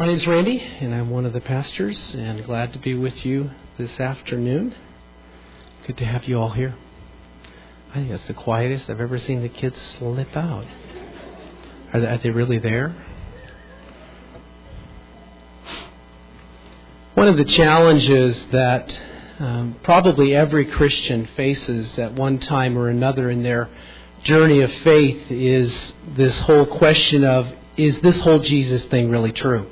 My name is Randy, and I'm one of the pastors, and glad to be with you this afternoon. Good to have you all here. I think that's the quietest I've ever seen the kids slip out. Are they, are they really there? One of the challenges that um, probably every Christian faces at one time or another in their journey of faith is this whole question of is this whole Jesus thing really true?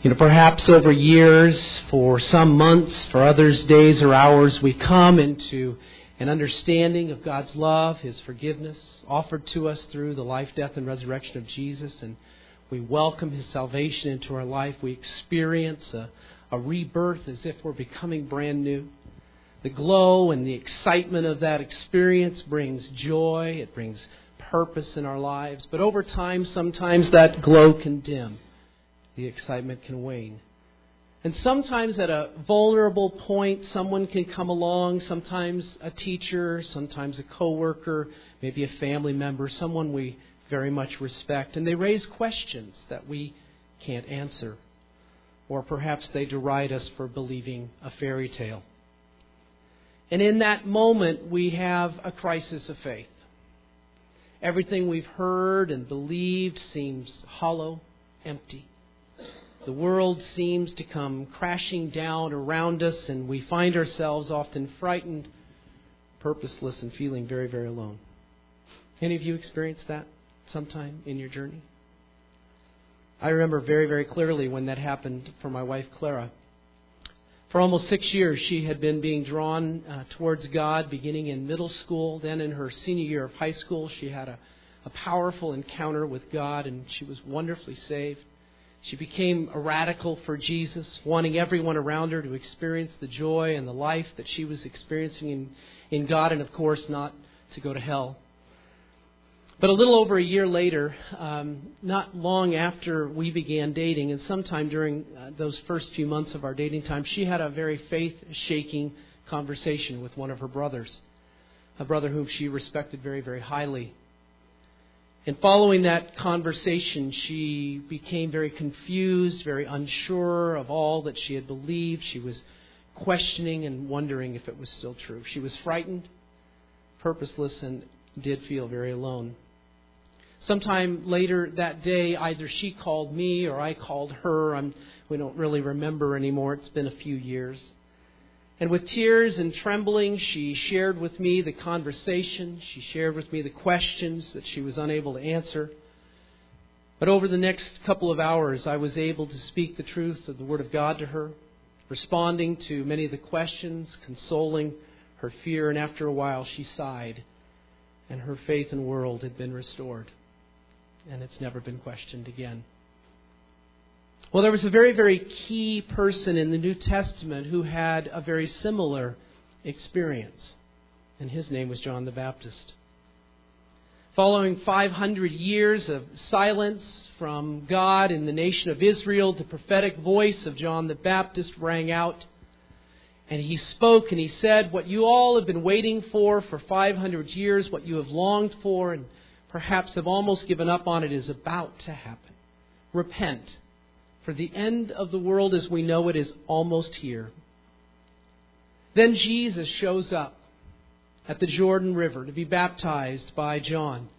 You know, perhaps over years, for some months, for others days or hours, we come into an understanding of God's love, His forgiveness, offered to us through the life, death, and resurrection of Jesus, and we welcome His salvation into our life. We experience a, a rebirth as if we're becoming brand new. The glow and the excitement of that experience brings joy, it brings purpose in our lives. But over time, sometimes that glow can dim the excitement can wane. And sometimes at a vulnerable point, someone can come along, sometimes a teacher, sometimes a coworker, maybe a family member, someone we very much respect, and they raise questions that we can't answer. Or perhaps they deride us for believing a fairy tale. And in that moment, we have a crisis of faith. Everything we've heard and believed seems hollow, empty. The world seems to come crashing down around us, and we find ourselves often frightened, purposeless, and feeling very, very alone. Any of you experienced that sometime in your journey? I remember very, very clearly when that happened for my wife, Clara. For almost six years, she had been being drawn uh, towards God beginning in middle school. Then, in her senior year of high school, she had a, a powerful encounter with God and she was wonderfully saved. She became a radical for Jesus, wanting everyone around her to experience the joy and the life that she was experiencing in, in God, and of course, not to go to hell. But a little over a year later, um, not long after we began dating, and sometime during uh, those first few months of our dating time, she had a very faith shaking conversation with one of her brothers, a brother whom she respected very, very highly. And following that conversation, she became very confused, very unsure of all that she had believed. She was questioning and wondering if it was still true. She was frightened, purposeless, and did feel very alone. Sometime later that day, either she called me or I called her. I'm, we don't really remember anymore. It's been a few years. And with tears and trembling, she shared with me the conversation. She shared with me the questions that she was unable to answer. But over the next couple of hours, I was able to speak the truth of the Word of God to her, responding to many of the questions, consoling her fear, and after a while she sighed, and her faith in the world had been restored, and it's never been questioned again. Well, there was a very, very key person in the New Testament who had a very similar experience, and his name was John the Baptist. Following 500 years of silence from God in the nation of Israel, the prophetic voice of John the Baptist rang out. And he spoke and he said, What you all have been waiting for for 500 years, what you have longed for and perhaps have almost given up on it, is about to happen. Repent for the end of the world as we know it is almost here. Then Jesus shows up at the Jordan River to be baptized by John,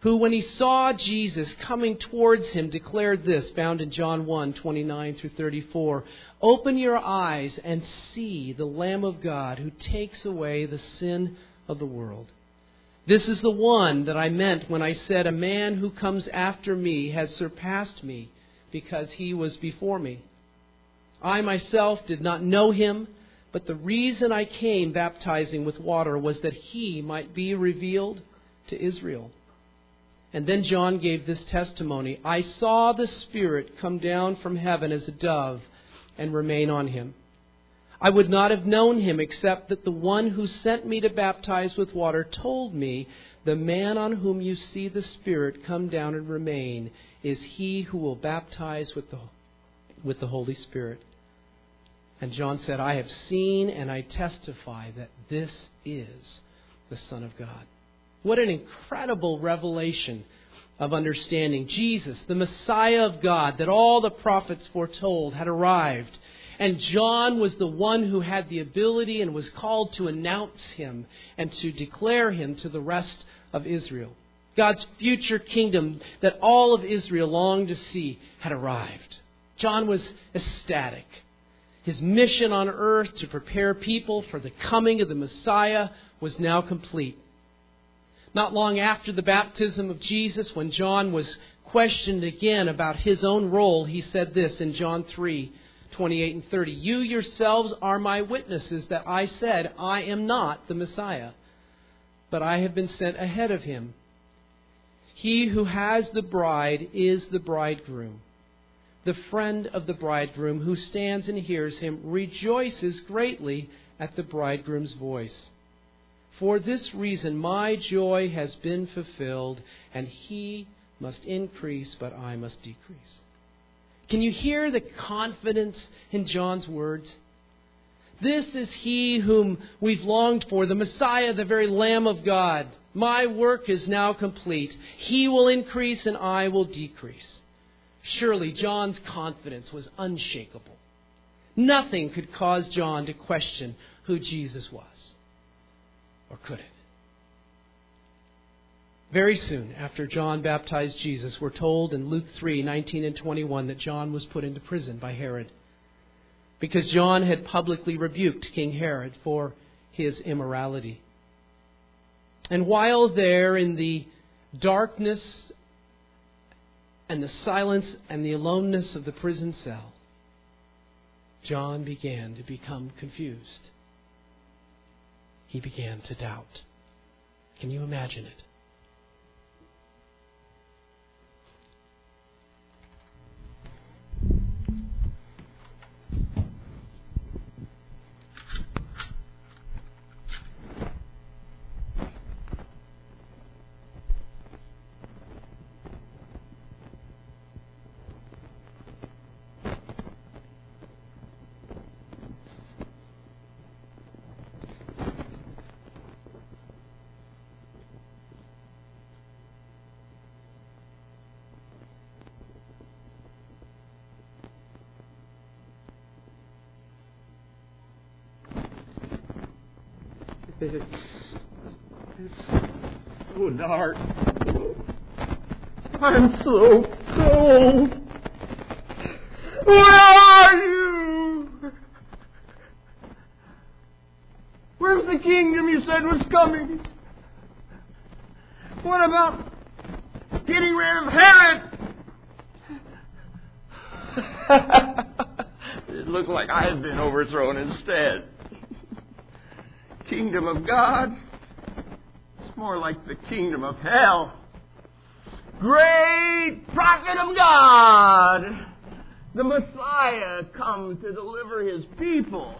who, when he saw Jesus coming towards him, declared this, found in John 1 29 through 34 Open your eyes and see the Lamb of God who takes away the sin of the world. This is the one that I meant when I said, A man who comes after me has surpassed me because he was before me. I myself did not know him, but the reason I came baptizing with water was that he might be revealed to Israel. And then John gave this testimony I saw the Spirit come down from heaven as a dove and remain on him. I would not have known him except that the one who sent me to baptize with water told me, The man on whom you see the Spirit come down and remain is he who will baptize with the, with the Holy Spirit. And John said, I have seen and I testify that this is the Son of God. What an incredible revelation of understanding. Jesus, the Messiah of God that all the prophets foretold, had arrived. And John was the one who had the ability and was called to announce him and to declare him to the rest of Israel. God's future kingdom that all of Israel longed to see had arrived. John was ecstatic. His mission on earth to prepare people for the coming of the Messiah was now complete. Not long after the baptism of Jesus, when John was questioned again about his own role, he said this in John 3 28 and 30. You yourselves are my witnesses that I said, I am not the Messiah, but I have been sent ahead of him. He who has the bride is the bridegroom. The friend of the bridegroom who stands and hears him rejoices greatly at the bridegroom's voice. For this reason, my joy has been fulfilled, and he must increase, but I must decrease. Can you hear the confidence in John's words? This is he whom we've longed for, the Messiah, the very Lamb of God. My work is now complete. He will increase and I will decrease. Surely John's confidence was unshakable. Nothing could cause John to question who Jesus was. Or could it? Very soon after John baptized Jesus, we're told in Luke 3 19 and 21 that John was put into prison by Herod because John had publicly rebuked King Herod for his immorality. And while there in the darkness and the silence and the aloneness of the prison cell, John began to become confused he began to doubt. Can you imagine it? It's, it's so dark. I'm so cold. Where are you? Where's the kingdom you said was coming? What about getting rid of Herod? it looks like I have been overthrown instead kingdom of God. More like the kingdom of hell. Great prophet of God, the Messiah, come to deliver his people.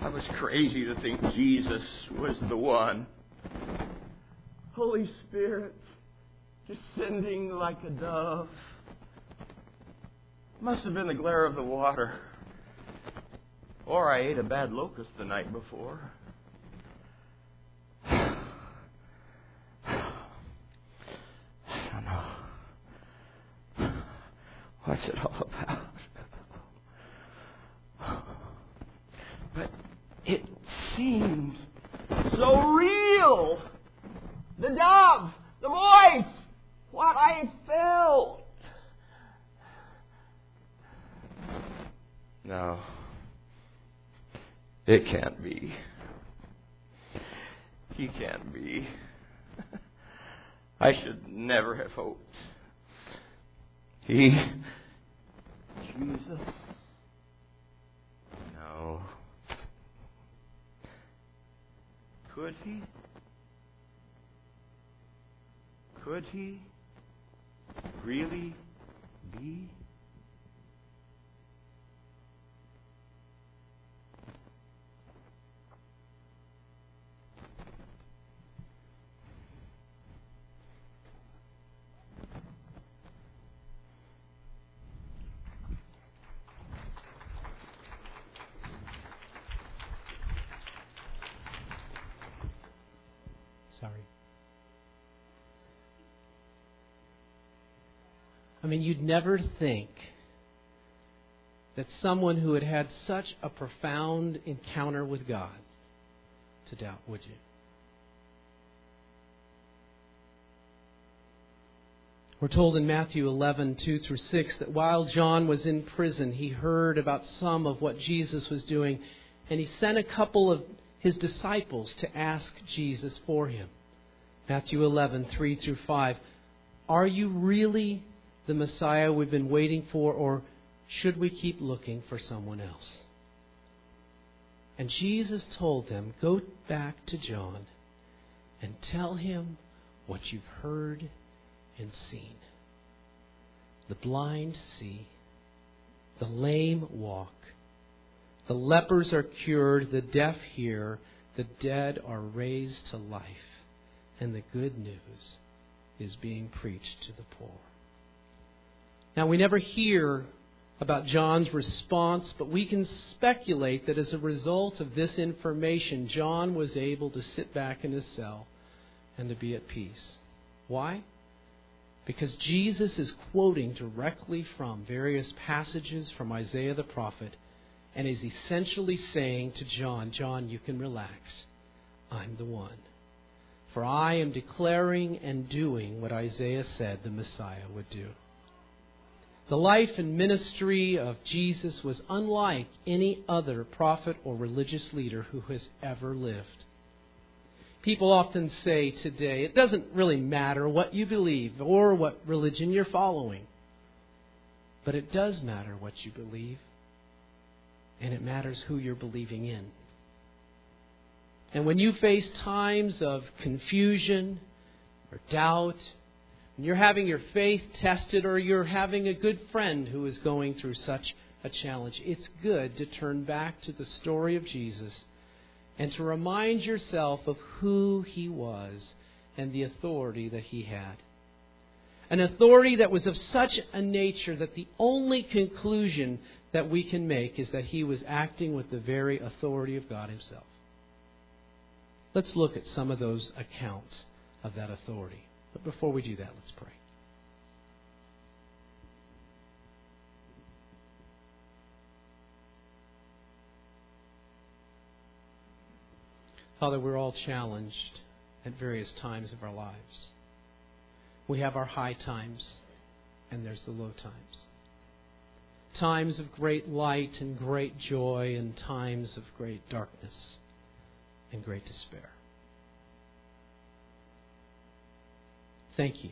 I was crazy to think Jesus was the one. Holy Spirit descending like a dove. Must have been the glare of the water. Or I ate a bad locust the night before. I don't know. What's it all about? But it seems so real. The dove, the voice, what I felt. No. It can't be. He can't be. I should never have hoped. He. Jesus. No. Could he? Could he really be? Mean, you'd never think that someone who had had such a profound encounter with God to doubt, would you? We're told in Matthew 11, 2 through 6, that while John was in prison, he heard about some of what Jesus was doing, and he sent a couple of his disciples to ask Jesus for him. Matthew 11, 3 through 5. Are you really the Messiah we've been waiting for, or should we keep looking for someone else? And Jesus told them, Go back to John and tell him what you've heard and seen. The blind see, the lame walk, the lepers are cured, the deaf hear, the dead are raised to life, and the good news is being preached to the poor. Now, we never hear about John's response, but we can speculate that as a result of this information, John was able to sit back in his cell and to be at peace. Why? Because Jesus is quoting directly from various passages from Isaiah the prophet and is essentially saying to John, John, you can relax. I'm the one. For I am declaring and doing what Isaiah said the Messiah would do. The life and ministry of Jesus was unlike any other prophet or religious leader who has ever lived. People often say today, it doesn't really matter what you believe or what religion you're following. But it does matter what you believe, and it matters who you're believing in. And when you face times of confusion or doubt and you're having your faith tested or you're having a good friend who is going through such a challenge, it's good to turn back to the story of Jesus and to remind yourself of who he was and the authority that he had. An authority that was of such a nature that the only conclusion that we can make is that he was acting with the very authority of God himself. Let's look at some of those accounts of that authority. But before we do that, let's pray. Father, we're all challenged at various times of our lives. We have our high times, and there's the low times. Times of great light and great joy, and times of great darkness and great despair. Thank you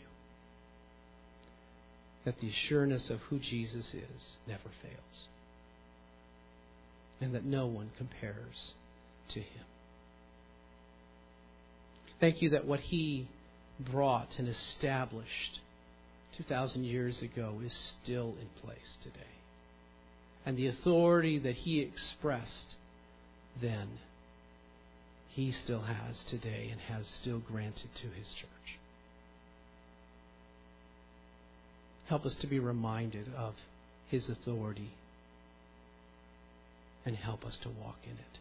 that the assurance of who Jesus is never fails, and that no one compares to him. Thank you that what he brought and established 2,000 years ago is still in place today. And the authority that he expressed then, he still has today and has still granted to his church. Help us to be reminded of His authority and help us to walk in it.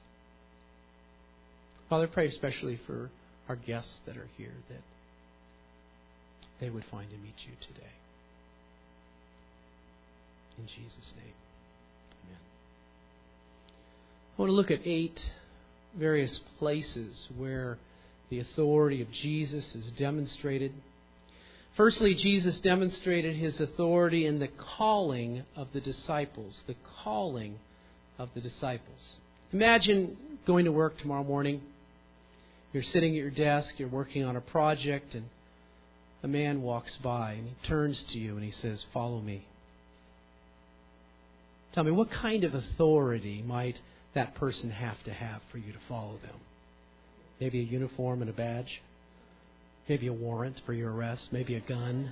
Father, pray especially for our guests that are here that they would find and meet you today. In Jesus' name, amen. I want to look at eight various places where the authority of Jesus is demonstrated Firstly, Jesus demonstrated his authority in the calling of the disciples. The calling of the disciples. Imagine going to work tomorrow morning. You're sitting at your desk, you're working on a project, and a man walks by and he turns to you and he says, Follow me. Tell me, what kind of authority might that person have to have for you to follow them? Maybe a uniform and a badge? Maybe a warrant for your arrest, maybe a gun.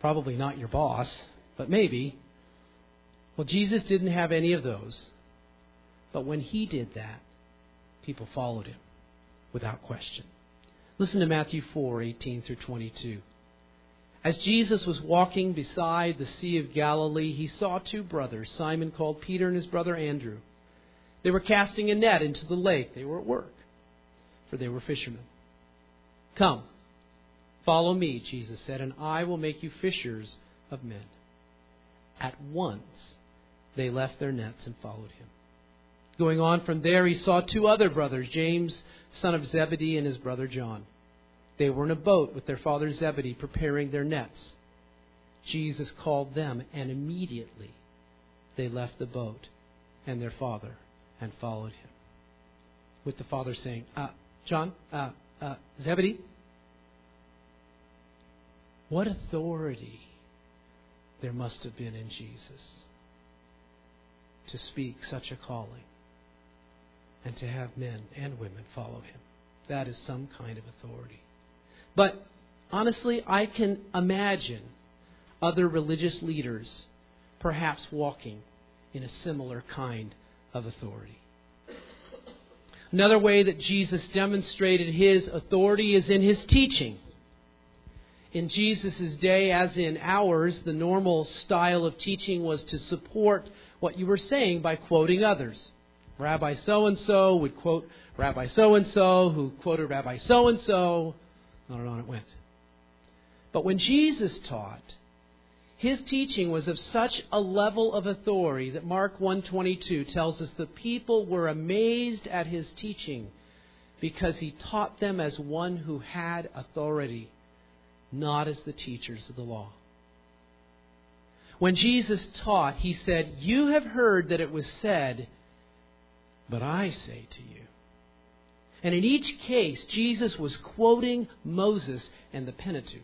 Probably not your boss, but maybe. Well, Jesus didn't have any of those. But when he did that, people followed him without question. Listen to Matthew 4:18 through 22. As Jesus was walking beside the Sea of Galilee, he saw two brothers, Simon called Peter and his brother Andrew. They were casting a net into the lake. They were at work, for they were fishermen. Come, follow me, Jesus said, and I will make you fishers of men. At once they left their nets and followed him. Going on from there, he saw two other brothers, James, son of Zebedee, and his brother John. They were in a boat with their father Zebedee, preparing their nets. Jesus called them, and immediately they left the boat and their father and followed him. With the father saying, uh, John, uh, uh, Zebedee, what authority there must have been in Jesus to speak such a calling and to have men and women follow him. That is some kind of authority. But honestly, I can imagine other religious leaders perhaps walking in a similar kind of authority. Another way that Jesus demonstrated his authority is in his teaching. In Jesus' day, as in ours, the normal style of teaching was to support what you were saying by quoting others. Rabbi so and so would quote Rabbi so and so, who quoted Rabbi so and so, on and on it went. But when Jesus taught, his teaching was of such a level of authority that Mark 122 tells us the people were amazed at his teaching because he taught them as one who had authority, not as the teachers of the law. When Jesus taught, he said, You have heard that it was said, but I say to you. And in each case, Jesus was quoting Moses and the Pentateuch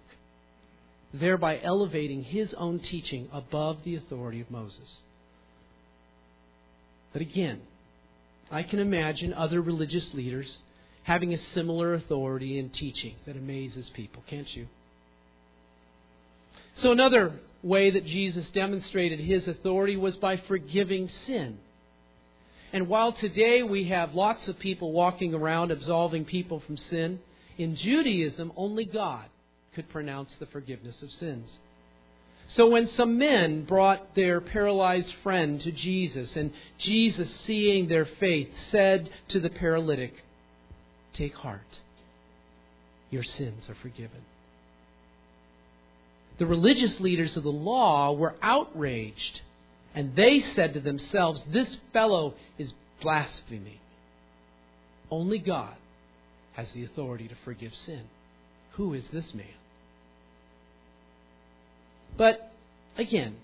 thereby elevating his own teaching above the authority of Moses. But again, I can imagine other religious leaders having a similar authority in teaching that amazes people, can't you? So, another way that Jesus demonstrated his authority was by forgiving sin. And while today we have lots of people walking around absolving people from sin, in Judaism, only God could pronounce the forgiveness of sins. So when some men brought their paralyzed friend to Jesus, and Jesus, seeing their faith, said to the paralytic, Take heart, your sins are forgiven. The religious leaders of the law were outraged, and they said to themselves, This fellow is blaspheming. Only God has the authority to forgive sin. Who is this man? But again,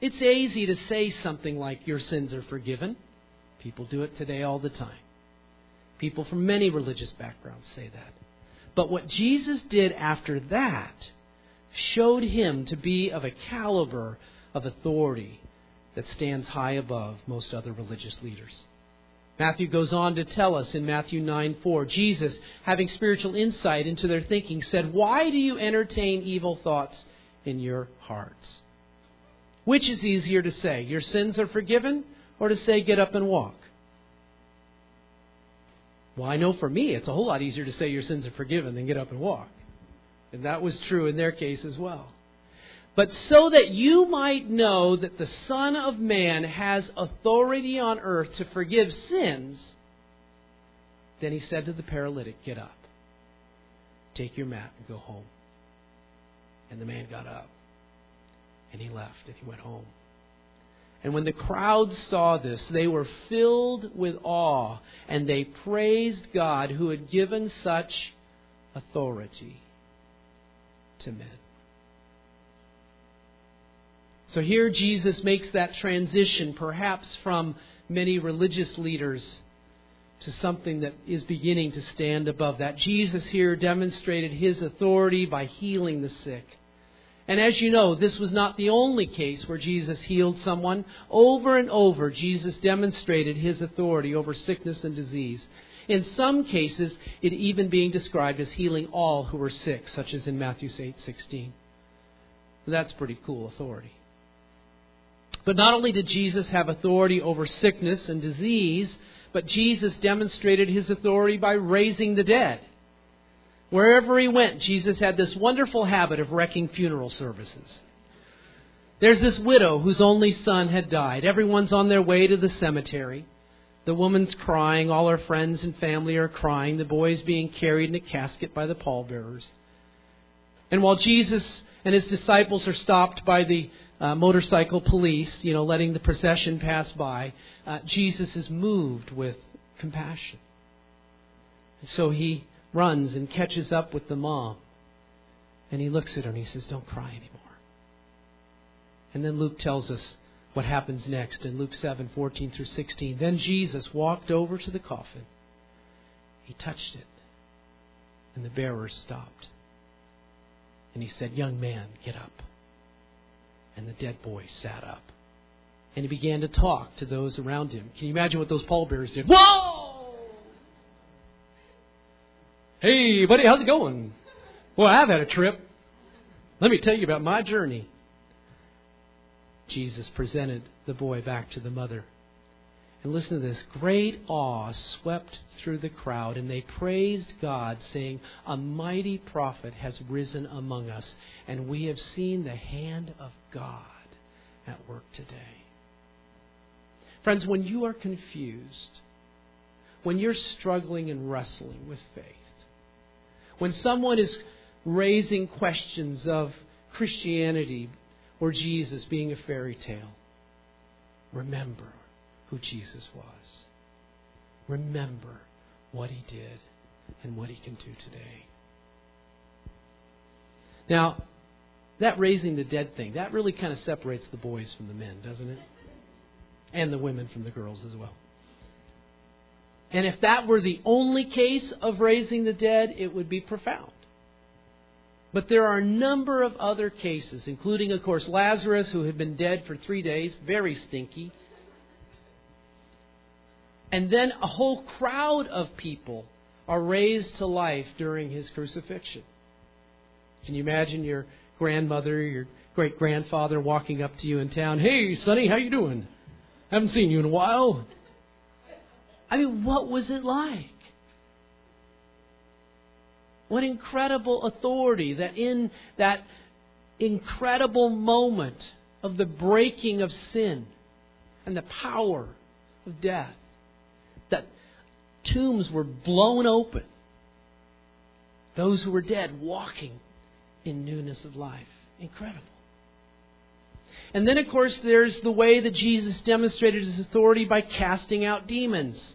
it's easy to say something like, Your sins are forgiven. People do it today all the time. People from many religious backgrounds say that. But what Jesus did after that showed him to be of a caliber of authority that stands high above most other religious leaders. Matthew goes on to tell us in Matthew 9 4, Jesus, having spiritual insight into their thinking, said, Why do you entertain evil thoughts in your hearts? Which is easier to say, Your sins are forgiven, or to say, Get up and walk? Well, I know for me, it's a whole lot easier to say your sins are forgiven than get up and walk. And that was true in their case as well. But so that you might know that the Son of Man has authority on earth to forgive sins, then he said to the paralytic, Get up, take your mat, and go home. And the man got up, and he left, and he went home. And when the crowd saw this, they were filled with awe, and they praised God who had given such authority to men. So here Jesus makes that transition, perhaps from many religious leaders to something that is beginning to stand above that. Jesus here demonstrated his authority by healing the sick. And as you know, this was not the only case where Jesus healed someone. Over and over, Jesus demonstrated his authority over sickness and disease. In some cases, it even being described as healing all who were sick, such as in Matthew 8:16. That's pretty cool authority. But not only did Jesus have authority over sickness and disease, but Jesus demonstrated his authority by raising the dead. Wherever he went, Jesus had this wonderful habit of wrecking funeral services. There's this widow whose only son had died. Everyone's on their way to the cemetery. The woman's crying. All her friends and family are crying. The boy's being carried in a casket by the pallbearers. And while Jesus and his disciples are stopped by the uh, motorcycle police, you know, letting the procession pass by, uh, Jesus is moved with compassion. So he runs and catches up with the mom. And he looks at her and he says, Don't cry anymore. And then Luke tells us what happens next in Luke 7 14 through 16. Then Jesus walked over to the coffin. He touched it. And the bearers stopped. And he said, Young man, get up. And the dead boy sat up. And he began to talk to those around him. Can you imagine what those pallbearers did? Whoa! Hey, buddy, how's it going? Well, I've had a trip. Let me tell you about my journey. Jesus presented the boy back to the mother. And listen to this great awe swept through the crowd, and they praised God, saying, A mighty prophet has risen among us, and we have seen the hand of God at work today. Friends, when you are confused, when you're struggling and wrestling with faith, when someone is raising questions of Christianity or Jesus being a fairy tale, remember who Jesus was. Remember what he did and what he can do today. Now, that raising the dead thing, that really kind of separates the boys from the men, doesn't it? And the women from the girls as well. And if that were the only case of raising the dead, it would be profound. But there are a number of other cases, including, of course, Lazarus, who had been dead for three days, very stinky. And then a whole crowd of people are raised to life during his crucifixion. Can you imagine your grandmother, your great grandfather walking up to you in town? Hey, Sonny, how you doing? Haven't seen you in a while. I mean, what was it like? What incredible authority that in that incredible moment of the breaking of sin and the power of death, that tombs were blown open. Those who were dead walking in newness of life. Incredible. And then, of course, there's the way that Jesus demonstrated his authority by casting out demons.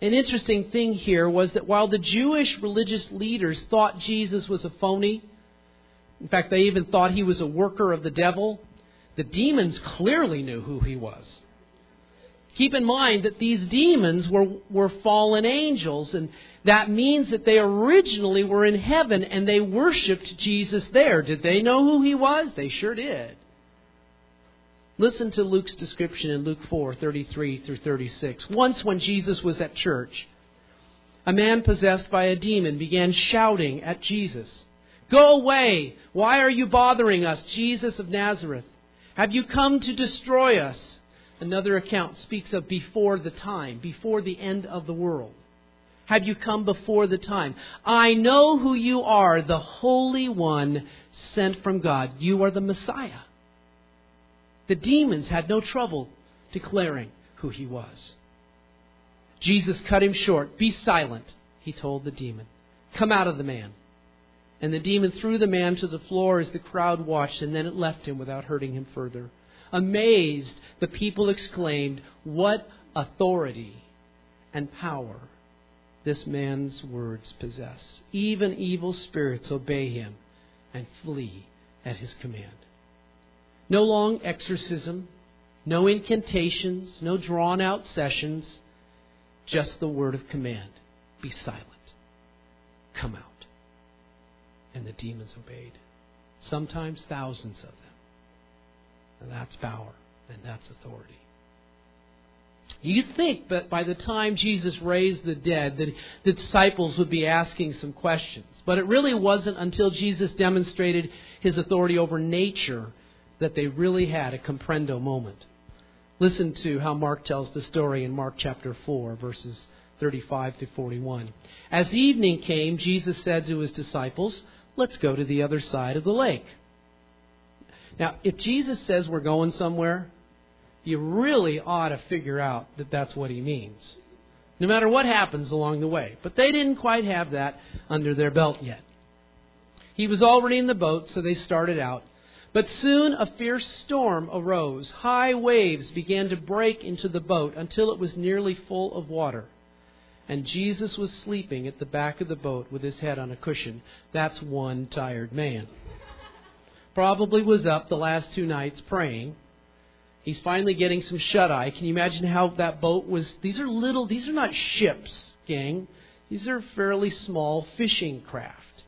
An interesting thing here was that while the Jewish religious leaders thought Jesus was a phony, in fact, they even thought he was a worker of the devil, the demons clearly knew who he was. Keep in mind that these demons were, were fallen angels, and that means that they originally were in heaven and they worshiped Jesus there. Did they know who he was? They sure did. Listen to Luke's description in Luke 4 33 through 36. Once, when Jesus was at church, a man possessed by a demon began shouting at Jesus, Go away! Why are you bothering us, Jesus of Nazareth? Have you come to destroy us? Another account speaks of before the time, before the end of the world. Have you come before the time? I know who you are, the Holy One sent from God. You are the Messiah. The demons had no trouble declaring who he was. Jesus cut him short. Be silent, he told the demon. Come out of the man. And the demon threw the man to the floor as the crowd watched, and then it left him without hurting him further. Amazed, the people exclaimed, What authority and power this man's words possess. Even evil spirits obey him and flee at his command. No long exorcism, no incantations, no drawn out sessions, just the word of command be silent. Come out. And the demons obeyed. Sometimes thousands of them. And that's power, and that's authority. You'd think that by the time Jesus raised the dead, that the disciples would be asking some questions. But it really wasn't until Jesus demonstrated his authority over nature that they really had a comprendo moment. Listen to how Mark tells the story in Mark chapter 4, verses 35 to 41. As evening came, Jesus said to his disciples, Let's go to the other side of the lake. Now, if Jesus says we're going somewhere, you really ought to figure out that that's what he means. No matter what happens along the way. But they didn't quite have that under their belt yet. He was already in the boat, so they started out. But soon a fierce storm arose. High waves began to break into the boat until it was nearly full of water. And Jesus was sleeping at the back of the boat with his head on a cushion. That's one tired man. Probably was up the last two nights praying. He's finally getting some shut eye. Can you imagine how that boat was? These are little, these are not ships, gang. These are fairly small fishing craft.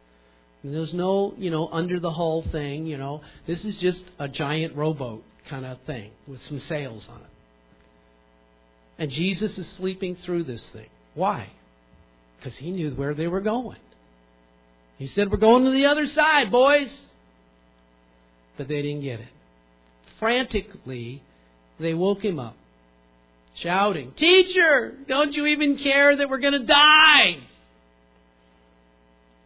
There's no, you know, under the hull thing, you know. This is just a giant rowboat kind of thing with some sails on it. And Jesus is sleeping through this thing. Why? Because he knew where they were going. He said, We're going to the other side, boys. But they didn't get it. Frantically, they woke him up, shouting, Teacher, don't you even care that we're going to die?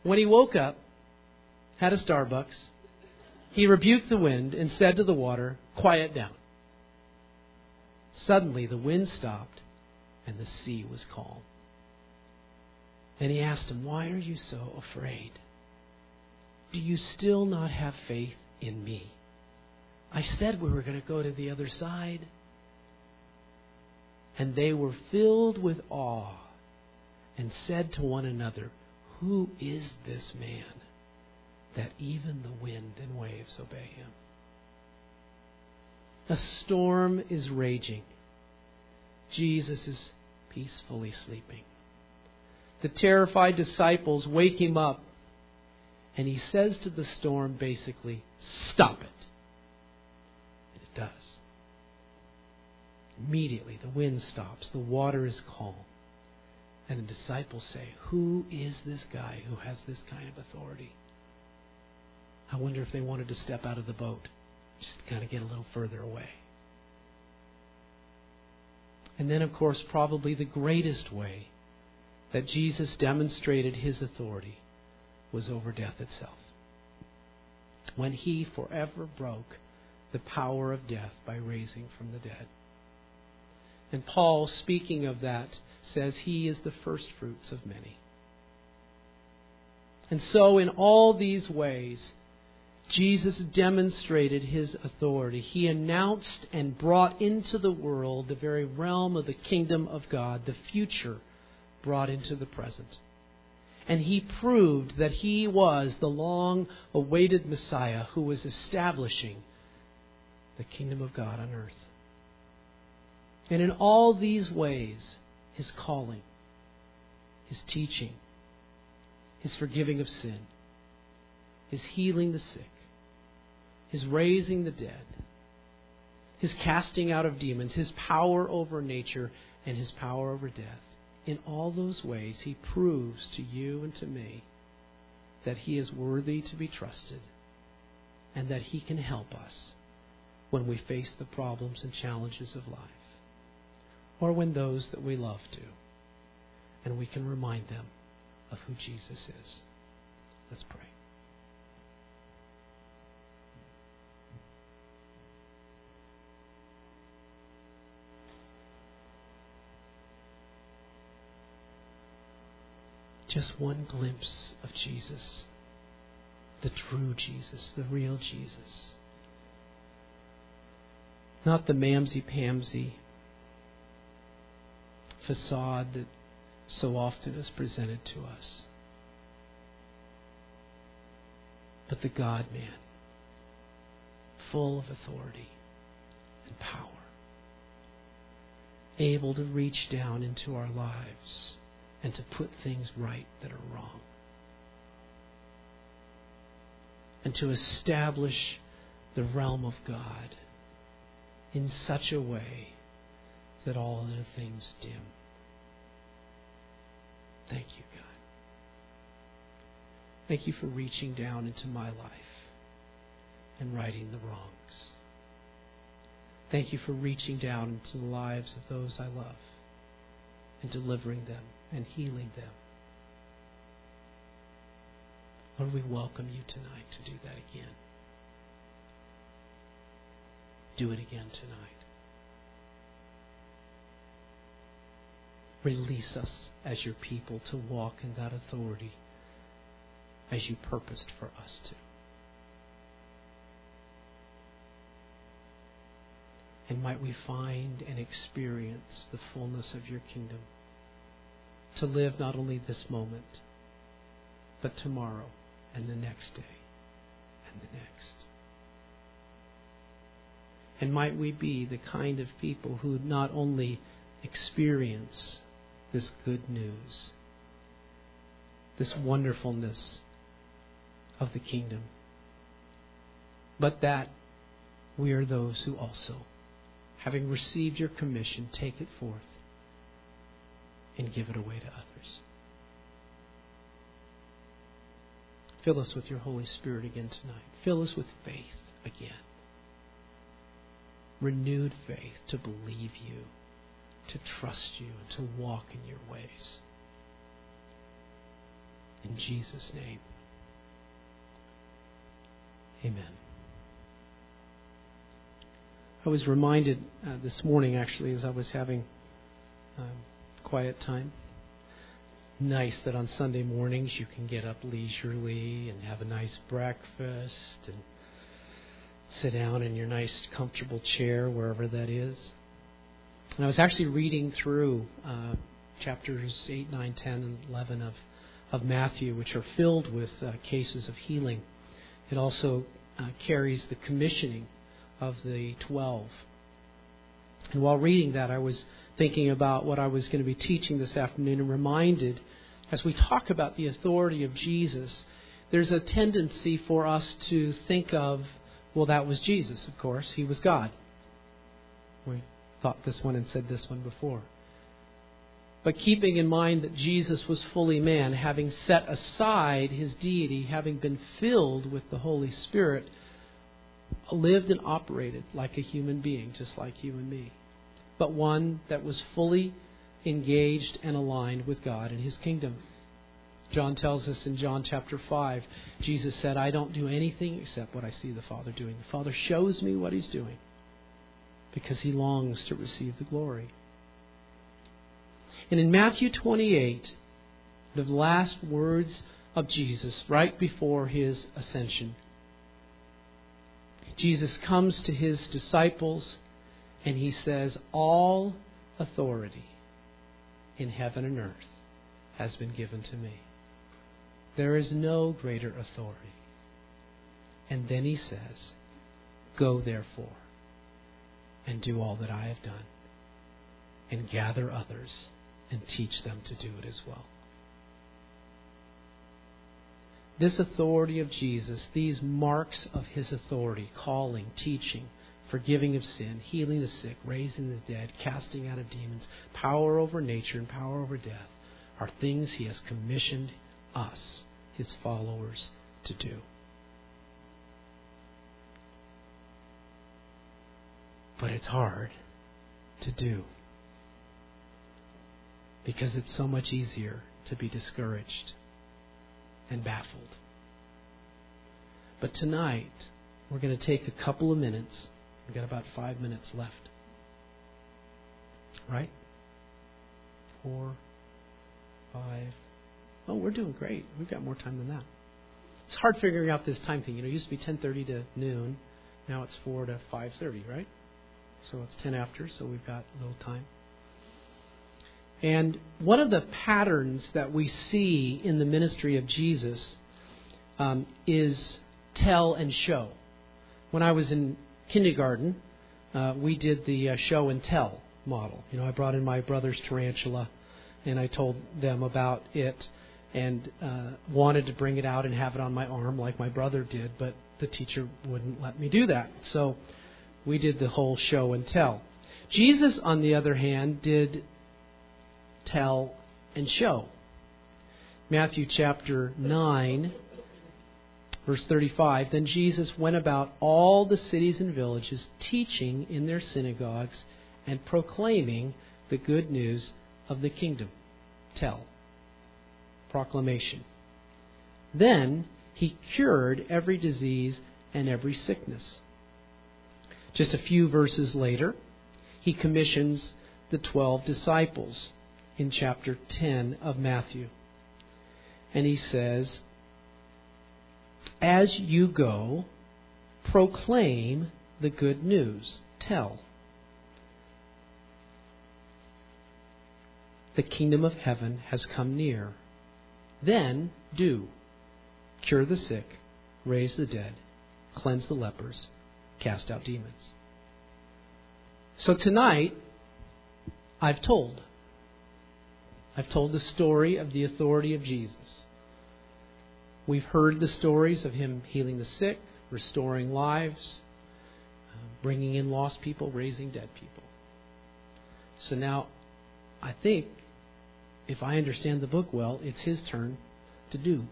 When he woke up, had a Starbucks. He rebuked the wind and said to the water, Quiet down. Suddenly the wind stopped and the sea was calm. And he asked him, Why are you so afraid? Do you still not have faith in me? I said we were going to go to the other side. And they were filled with awe and said to one another, Who is this man? that even the wind and waves obey him. A storm is raging. Jesus is peacefully sleeping. The terrified disciples wake him up, and he says to the storm basically, Stop it. And it does. Immediately, the wind stops, the water is calm. And the disciples say, Who is this guy who has this kind of authority? I wonder if they wanted to step out of the boat, just kind of get a little further away. And then, of course, probably the greatest way that Jesus demonstrated his authority was over death itself. When he forever broke the power of death by raising from the dead. And Paul, speaking of that, says he is the firstfruits of many. And so, in all these ways, Jesus demonstrated his authority. He announced and brought into the world the very realm of the kingdom of God, the future brought into the present. And he proved that he was the long awaited Messiah who was establishing the kingdom of God on earth. And in all these ways, his calling, his teaching, his forgiving of sin, his healing the sick, his raising the dead, his casting out of demons, his power over nature, and his power over death. In all those ways, he proves to you and to me that he is worthy to be trusted and that he can help us when we face the problems and challenges of life or when those that we love do. And we can remind them of who Jesus is. Let's pray. Just one glimpse of Jesus, the true Jesus, the real Jesus. Not the mamsy pamsy facade that so often is presented to us, but the God man, full of authority and power, able to reach down into our lives and to put things right that are wrong. And to establish the realm of God in such a way that all other things dim. Thank you, God. Thank you for reaching down into my life and righting the wrongs. Thank you for reaching down into the lives of those I love and delivering them and healing them. Lord, we welcome you tonight to do that again. Do it again tonight. Release us as your people to walk in that authority as you purposed for us to. And might we find and experience the fullness of your kingdom to live not only this moment, but tomorrow and the next day and the next. And might we be the kind of people who not only experience this good news, this wonderfulness of the kingdom, but that we are those who also, having received your commission, take it forth and give it away to others. Fill us with your Holy Spirit again tonight. Fill us with faith again. Renewed faith to believe you, to trust you, and to walk in your ways. In Jesus' name. Amen. I was reminded uh, this morning, actually, as I was having um, quiet time. Nice that on Sunday mornings you can get up leisurely and have a nice breakfast and sit down in your nice, comfortable chair, wherever that is. And I was actually reading through uh, chapters 8, 9, 10, and 11 of, of Matthew, which are filled with uh, cases of healing. It also uh, carries the commissioning of the 12. And while reading that, I was thinking about what I was going to be teaching this afternoon and reminded as we talk about the authority of Jesus, there's a tendency for us to think of, well, that was Jesus, of course. He was God. We thought this one and said this one before. But keeping in mind that Jesus was fully man, having set aside his deity, having been filled with the Holy Spirit, lived and operated like a human being, just like you and me but one that was fully engaged and aligned with God and His kingdom. John tells us in John chapter 5, Jesus said, I don't do anything except what I see the Father doing. The Father shows me what He's doing because He longs to receive the glory. And in Matthew 28, the last words of Jesus, right before His ascension, Jesus comes to His disciples and he says, All authority in heaven and earth has been given to me. There is no greater authority. And then he says, Go therefore and do all that I have done, and gather others and teach them to do it as well. This authority of Jesus, these marks of his authority, calling, teaching, forgiving of sin, healing the sick, raising the dead, casting out of demons, power over nature, and power over death are things He has commissioned us, His followers, to do. But it's hard to do because it's so much easier to be discouraged and baffled. But tonight, we're going to take a couple of minutes We've got about five minutes left. Right? Four, five. Oh, we're doing great. We've got more time than that. It's hard figuring out this time thing. You know, it used to be 10:30 to noon. Now it's 4 to 5:30, right? So it's 10 after, so we've got a little time. And one of the patterns that we see in the ministry of Jesus um, is tell and show. When I was in kindergarten, uh, we did the uh, show and tell model. You know, I brought in my brother's tarantula, and I told them about it, and uh, wanted to bring it out and have it on my arm like my brother did, but the teacher wouldn't let me do that. So we did the whole show and tell. Jesus, on the other hand, did tell and show. Matthew chapter 9 Verse 35 Then Jesus went about all the cities and villages, teaching in their synagogues and proclaiming the good news of the kingdom. Tell. Proclamation. Then he cured every disease and every sickness. Just a few verses later, he commissions the twelve disciples in chapter 10 of Matthew. And he says, As you go, proclaim the good news. Tell. The kingdom of heaven has come near. Then do. Cure the sick, raise the dead, cleanse the lepers, cast out demons. So tonight, I've told. I've told the story of the authority of Jesus. We've heard the stories of him healing the sick, restoring lives, uh, bringing in lost people, raising dead people. So now, I think, if I understand the book well, it's his turn to do.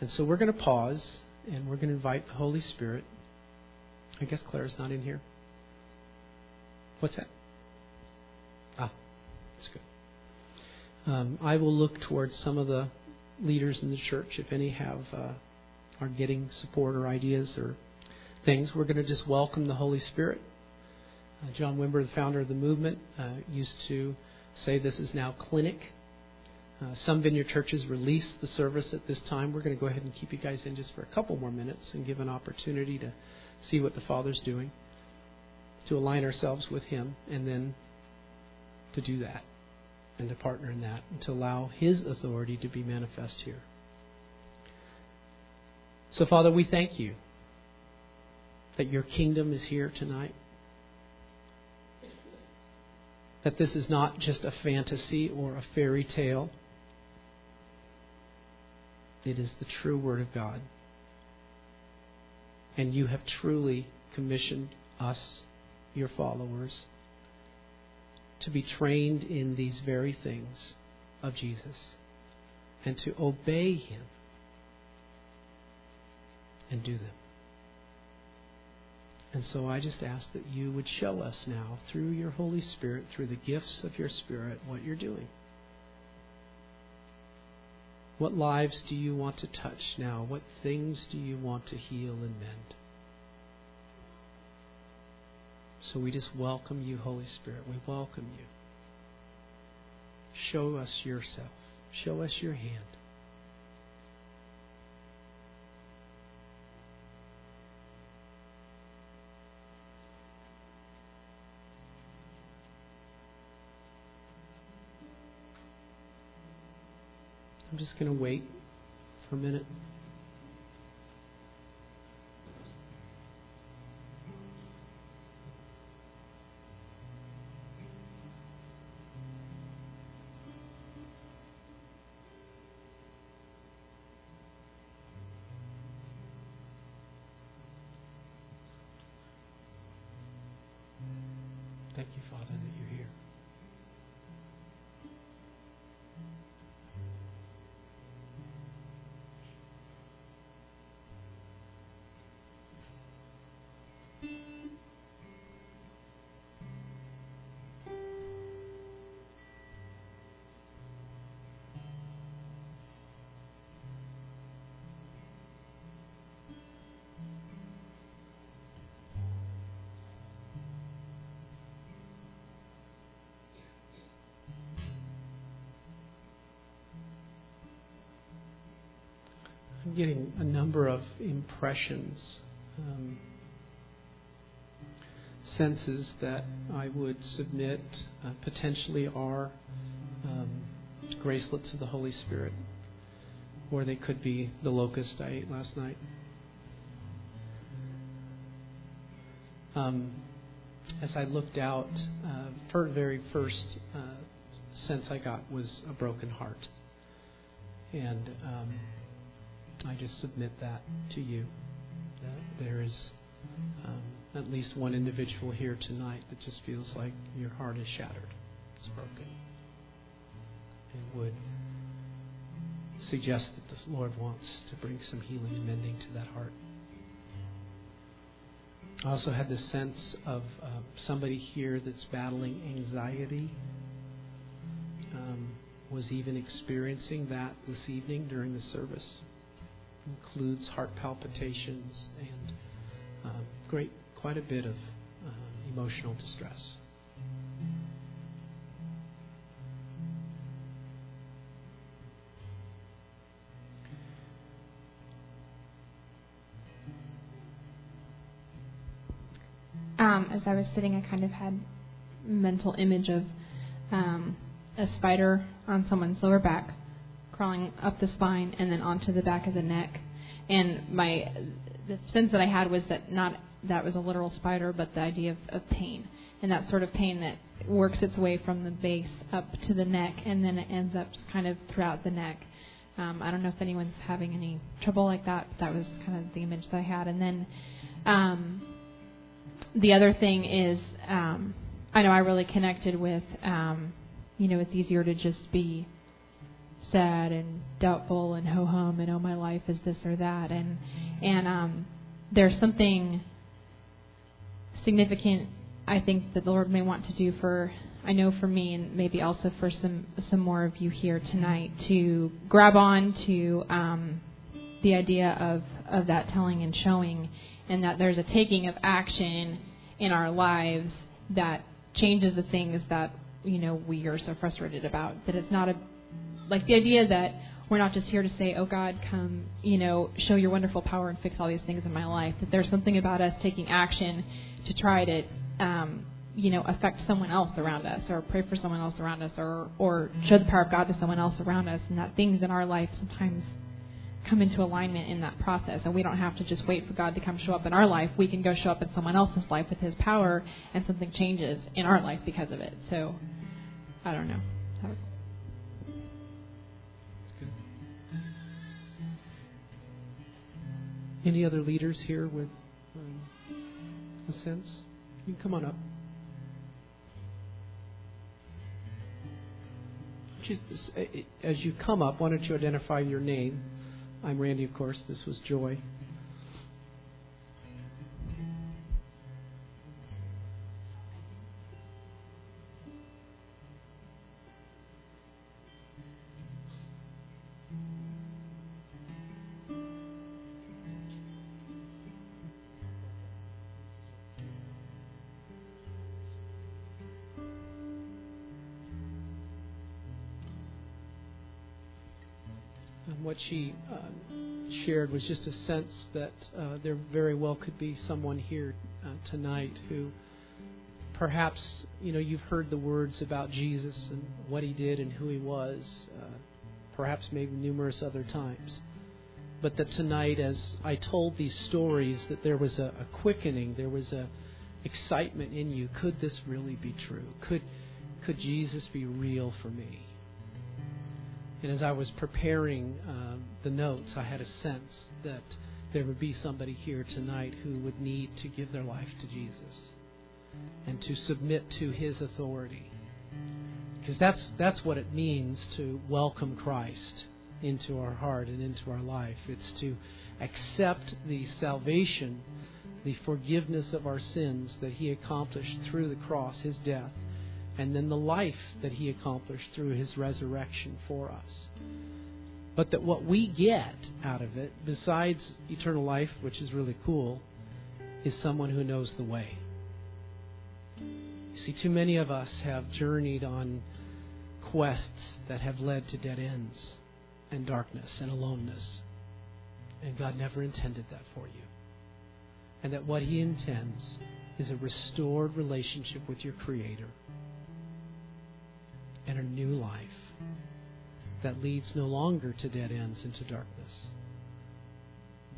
And so we're going to pause and we're going to invite the Holy Spirit. I guess Claire's not in here. What's that? Ah, that's good. Um, I will look towards some of the leaders in the church, if any have uh, are getting support or ideas or things. We're going to just welcome the Holy Spirit. Uh, John Wimber, the founder of the movement, uh, used to say this is now clinic. Uh, some vineyard churches release the service at this time. We're going to go ahead and keep you guys in just for a couple more minutes and give an opportunity to see what the Father's doing, to align ourselves with Him, and then to do that and to partner in that and to allow His authority to be manifest here. So, Father, we thank you that your kingdom is here tonight. That this is not just a fantasy or a fairy tale. It is the true Word of God. And you have truly commissioned us, your followers, to be trained in these very things of Jesus and to obey Him and do them. And so I just ask that you would show us now, through your Holy Spirit, through the gifts of your Spirit, what you're doing. What lives do you want to touch now? What things do you want to heal and mend? So we just welcome you, Holy Spirit. We welcome you. Show us yourself. Show us your hand. I'm just going to wait for a minute. Thank you, Father, I'm getting a number of impressions, um, senses that I would submit uh, potentially are um, gracelets of the Holy Spirit, or they could be the locust I ate last night. Um, as I looked out, uh, for very first uh, sense I got was a broken heart, and um, I just submit that to you. That there is um, at least one individual here tonight that just feels like your heart is shattered, it's broken, and would suggest that the Lord wants to bring some healing and mending to that heart. I also had the sense of uh, somebody here that's battling anxiety. Um, was even experiencing that this evening during the service includes heart palpitations and um, great, quite a bit of um, emotional distress. Um, as I was sitting, I kind of had mental image of um, a spider on someone's lower back crawling up the spine and then onto the back of the neck. And my the sense that I had was that not that was a literal spider, but the idea of, of pain and that sort of pain that works its way from the base up to the neck and then it ends up kind of throughout the neck. Um, I don't know if anyone's having any trouble like that, but that was kind of the image that I had. And then um, the other thing is, um, I know I really connected with, um, you know, it's easier to just be sad and doubtful and ho hum and oh my life is this or that. And and um, there's something significant I think that the Lord may want to do for I know for me and maybe also for some some more of you here tonight to grab on to um, the idea of of that telling and showing and that there's a taking of action in our lives that changes the things that you know we are so frustrated about that it's not a like the idea that we're not just here to say oh god come you know show your wonderful power and fix all these things in my life that there's something about us taking action to try to um, you know affect someone else around us or pray for someone else around us or or show the power of god to someone else around us and that things in our life sometimes come into alignment in that process. And we don't have to just wait for god to come show up in our life. We can go show up in someone else's life with his power and something changes in our life because of it. So i don't know Any other leaders here with um, a sense? You can come on up. As you come up, why don't you identify your name? I'm Randy, of course. This was Joy. Shared was just a sense that uh, there very well could be someone here uh, tonight who perhaps you know you've heard the words about Jesus and what he did and who he was, uh, perhaps maybe numerous other times. But that tonight, as I told these stories, that there was a, a quickening, there was a excitement in you. Could this really be true? Could could Jesus be real for me? And as I was preparing um, the notes, I had a sense that there would be somebody here tonight who would need to give their life to Jesus and to submit to his authority. Because that's, that's what it means to welcome Christ into our heart and into our life. It's to accept the salvation, the forgiveness of our sins that he accomplished through the cross, his death and then the life that he accomplished through his resurrection for us. But that what we get out of it, besides eternal life, which is really cool, is someone who knows the way. You see, too many of us have journeyed on quests that have led to dead ends and darkness and aloneness. And God never intended that for you. And that what He intends is a restored relationship with your Creator and a new life that leads no longer to dead ends and to darkness,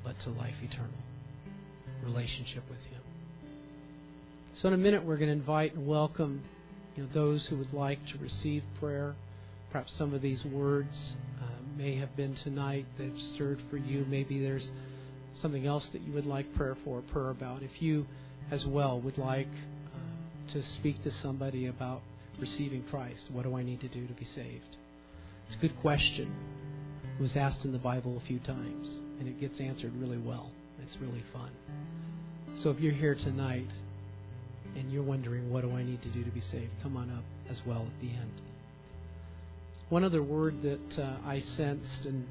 but to life eternal, relationship with Him. So, in a minute, we're going to invite and welcome you know, those who would like to receive prayer. Perhaps some of these words uh, may have been tonight that have stirred for you. Maybe there's something else that you would like prayer for, prayer about. If you, as well, would like uh, to speak to somebody about receiving Christ. What do I need to do to be saved? It's a good question. It was asked in the Bible a few times, and it gets answered really well. It's really fun. So if you're here tonight and you're wondering, what do I need to do to be saved? Come on up as well at the end. One other word that uh, I sensed, and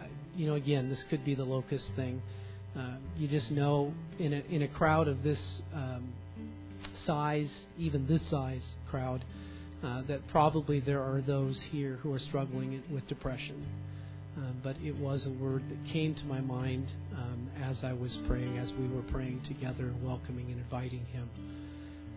uh, you know, again, this could be the locust thing. Uh, you just know in a in a crowd of this um, size, even this size crowd, uh, that probably there are those here who are struggling with depression. um, but it was a word that came to my mind um, as I was praying, as we were praying together, welcoming and inviting Him.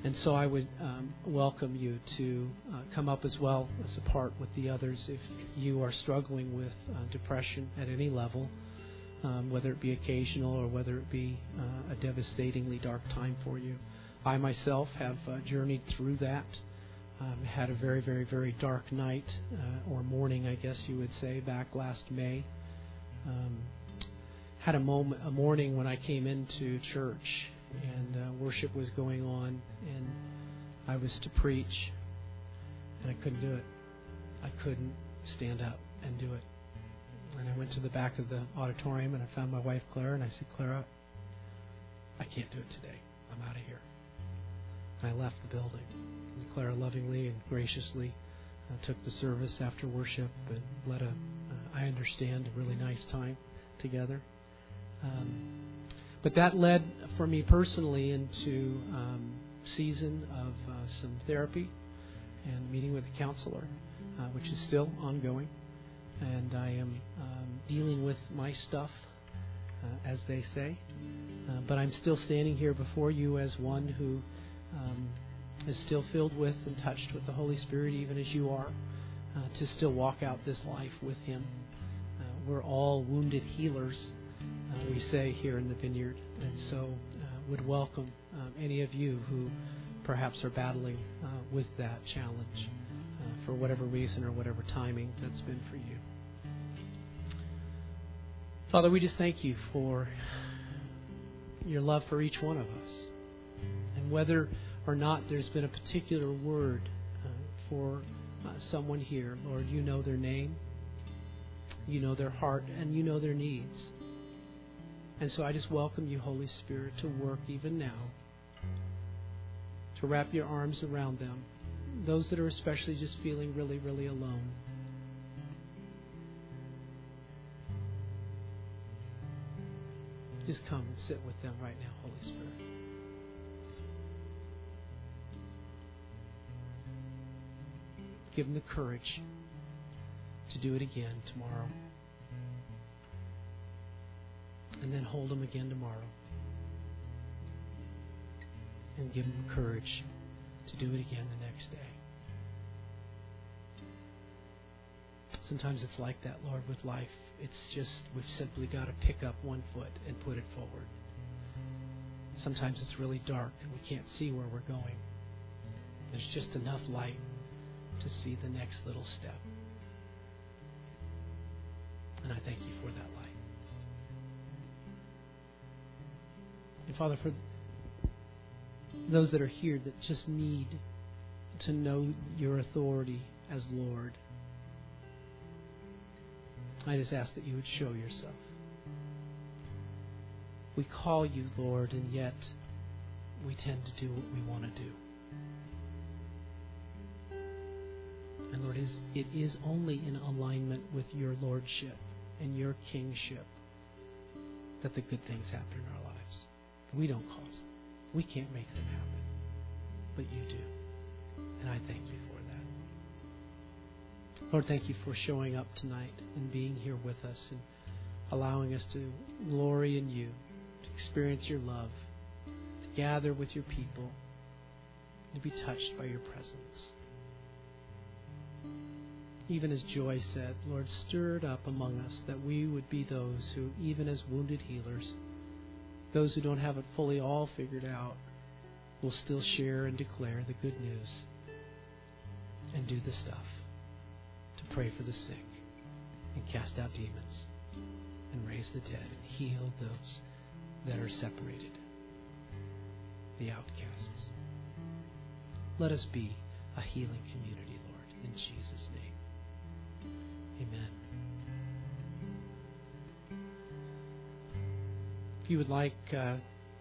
And so I would um, welcome you to uh, come up as well as a part with the others if you are struggling with uh, depression at any level, um, whether it be occasional or whether it be uh, a devastatingly dark time for you. I myself have uh, journeyed through that. Um, had a very, very, very dark night uh, or morning, I guess you would say, back last May. Um, had a moment, a morning when I came into church and uh, worship was going on, and I was to preach, and I couldn't do it. I couldn't stand up and do it. And I went to the back of the auditorium and I found my wife Clara, and I said, Clara, I can't do it today. I'm out of here. And I left the building. Clara lovingly and graciously uh, took the service after worship and led a, uh, I understand, a really nice time together. Um, but that led for me personally into um, season of uh, some therapy and meeting with a counselor, uh, which is still ongoing. And I am um, dealing with my stuff, uh, as they say. Uh, but I'm still standing here before you as one who um, is still filled with and touched with the Holy Spirit, even as you are, uh, to still walk out this life with Him. Uh, we're all wounded healers uh, we say here in the vineyard. And so uh, would welcome um, any of you who perhaps are battling uh, with that challenge uh, for whatever reason or whatever timing that's been for you. Father, we just thank you for your love for each one of us. And whether or not there's been a particular word uh, for uh, someone here, Lord, you know their name, you know their heart, and you know their needs. And so I just welcome you, Holy Spirit, to work even now, to wrap your arms around them, those that are especially just feeling really, really alone. Just come and sit with them right now, Holy Spirit. Give them the courage to do it again tomorrow and then hold them again tomorrow. And give them courage to do it again the next day. Sometimes it's like that, Lord, with life. It's just we've simply got to pick up one foot and put it forward. Sometimes it's really dark and we can't see where we're going. There's just enough light to see the next little step. And I thank you for that light. And Father, for those that are here that just need to know your authority as Lord, I just ask that you would show yourself. We call you Lord, and yet we tend to do what we want to do. Lord, it is only in alignment with your lordship and your kingship that the good things happen in our lives. We don't cause them. We can't make them happen. But you do. And I thank you for that. Lord, thank you for showing up tonight and being here with us and allowing us to glory in you, to experience your love, to gather with your people, to be touched by your presence. Even as Joy said, Lord, stir it up among us that we would be those who, even as wounded healers, those who don't have it fully all figured out will still share and declare the good news and do the stuff to pray for the sick and cast out demons and raise the dead and heal those that are separated, the outcasts. Let us be a healing community, Lord, in Jesus' name. Amen. If you would like uh,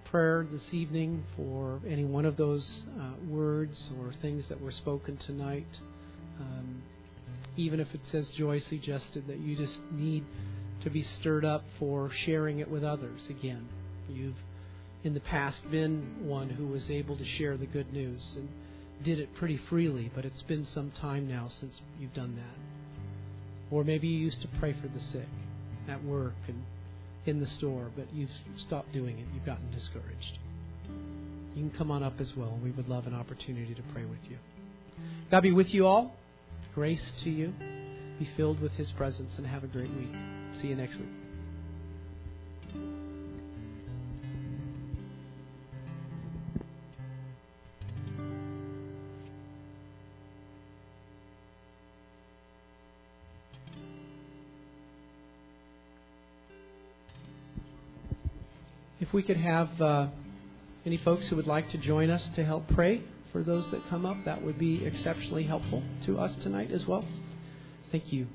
prayer this evening for any one of those uh, words or things that were spoken tonight, um, even if it says Joy suggested that you just need to be stirred up for sharing it with others again. You've in the past been one who was able to share the good news and did it pretty freely, but it's been some time now since you've done that. Or maybe you used to pray for the sick at work and in the store, but you've stopped doing it. You've gotten discouraged. You can come on up as well. We would love an opportunity to pray with you. God be with you all. Grace to you. Be filled with His presence and have a great week. See you next week. We could have uh, any folks who would like to join us to help pray for those that come up, that would be exceptionally helpful to us tonight as well. Thank you.